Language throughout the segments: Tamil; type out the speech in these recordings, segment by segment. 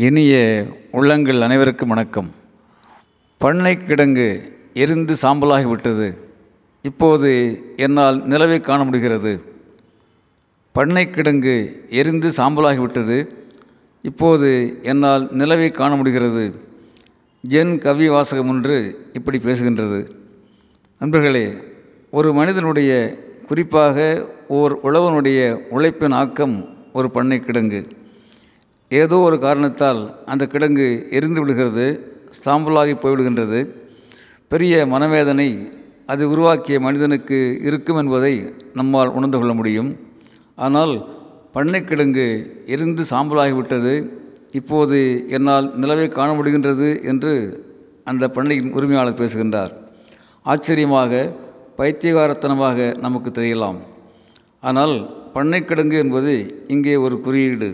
இனிய உள்ளங்கள் அனைவருக்கும் வணக்கம். பண்ணை கிடங்கு எரிந்து சாம்பலாகிவிட்டது இப்போது என்னால் நிலவை காண முடிகிறது. பண்ணை கிடங்கு எரிந்து சாம்பலாகிவிட்டது இப்போது என்னால் நிலவை காண முடிகிறது. ஜென் கவி வாசகம் ஒன்று இப்படி பேசுகின்றது. நண்பர்களே ஒரு மனிதனுடைய குறிப்பாக ஓர் உழவனுடைய உழைப்பின் ஆக்கம் ஒரு பண்ணை கிடங்கு. ஏதோ ஒரு காரணத்தால் அந்த கிடங்கு எரிந்து விடுகிறது சாம்பலாகி போய்விடுகின்றது. பெரிய மனவேதனை அது உருவாக்கிய மனிதனுக்கு இருக்கும் என்பதை நம்மால் உணர்ந்து கொள்ள முடியும். ஆனால் பண்ணைக்கிடங்கு எரிந்து சாம்பலாகிவிட்டது இப்போது என்னால் நிலவை காண முடிகின்றது என்று அந்த பண்ணையின் உரிமையாளர் பேசுகின்றார். ஆச்சரியமாக பைத்தியகாரத்தனமாக நமக்கு தெரியலாம். ஆனால் பண்ணைக்கிடங்கு என்பது இங்கே ஒரு குறியீடு.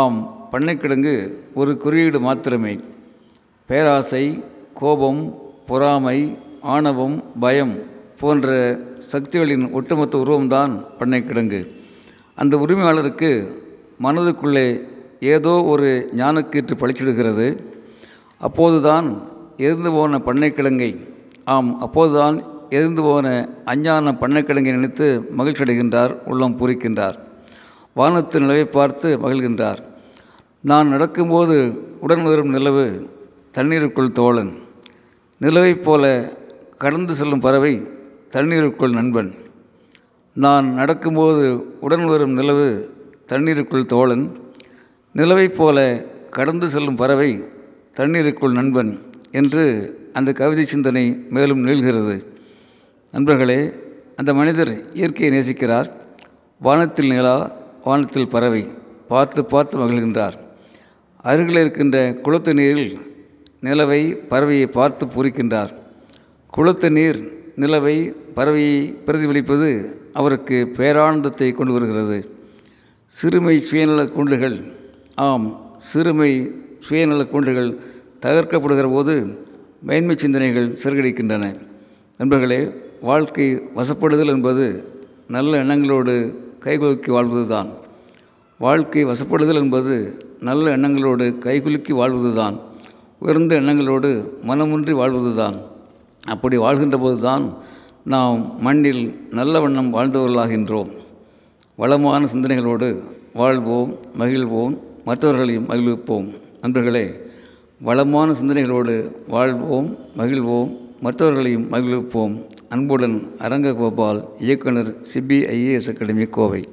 ஆம் பண்ணைக்கிடங்கு ஒரு குறியீடு மாத்திரமே. பேராசை கோபம் பொறாமை ஆணவம் பயம் போன்ற சக்திகளின் ஒட்டுமொத்த உருவம்தான் பண்ணைக்கிடங்கு. அந்த உரிமையாளருக்கு மனதுக்குள்ளே ஏதோ ஒரு ஞானக்கீற்று பழிச்சிடுகிறது. அப்போதுதான் எரிந்து போன பண்ணைக்கிழங்கை ஆம் அப்போதுதான் எரிந்து போன அஞ்ஞான பண்ணைக்கிழங்கை நினைத்து மகிழ்ச்சி அடைகின்றார் உள்ளம் பூரிக்கின்றார். வானத்து நிலவை பார்த்து மகிழ்கின்றார். நான் நடக்கும்போது உடன் வரும் நிலவு தண்ணீருக்குள் தோழன். நிலவைப் போல கடந்து செல்லும் பறவை தண்ணீருக்குள் நண்பன். நான் நடக்கும்போது உடன் வரும் நிலவு தண்ணீருக்குள் தோழன். நிலவைப் போல கடந்து செல்லும் பறவை தண்ணீருக்குள் நண்பன் என்று அந்த கவிதை சிந்தனை மேலும் நீள்கிறது நண்பர்களே அந்த மனிதர் இயற்கையை நேசிக்கிறார். வானத்தில் நிலா வானத்தில் பறவை பார்த்து பார்த்து மகிழ்கின்றார். அருகில் இருக்கின்ற குளத்து நீரில் நிலவை பறவையை பார்த்து பூரிக்கின்றார். குளத்து நீர் நிலவை பறவையை பிரதிபலிப்பது அவருக்கு பேரானந்தத்தை கொண்டு வருகிறது. சிறுமை சுயநல கூண்டுகள் ஆம் சிறுமை சுயநல கூண்டுகள் தகர்க்கப்படுகிற போது மேன்மை சிந்தனைகள் சிறுகடிக்கின்றன. நண்பர்களே வாழ்க்கை வசப்படுதல் என்பது நல்ல எண்ணங்களோடு கைகுலுக்கி வாழ்வதுதான். வாழ்க்கை வசப்படுதல் என்பது நல்ல எண்ணங்களோடு கைகுலுக்கி வாழ்வதுதான். உயர்ந்த எண்ணங்களோடு மனமுன்றி வாழ்வதுதான். அப்படி வாழ்கின்ற போதுதான் நாம் மண்ணில் நல்ல வண்ணம் வாழ்ந்தவர்களாகின்றோம். வளமான சிந்தனைகளோடு வாழ்வோம் மகிழ்வோம் மற்றவர்களையும் மகிழ்விப்போம். நண்பர்களே வளமான சிந்தனைகளோடு வாழ்வோம் மகிழ்வோம் மற்றவர்களையும் மகிழ்விப்போம். அன்புடன் அரங்ககோபால் இயக்குனர் சிபிஐஏஎஸ் அகாடமி கோவை.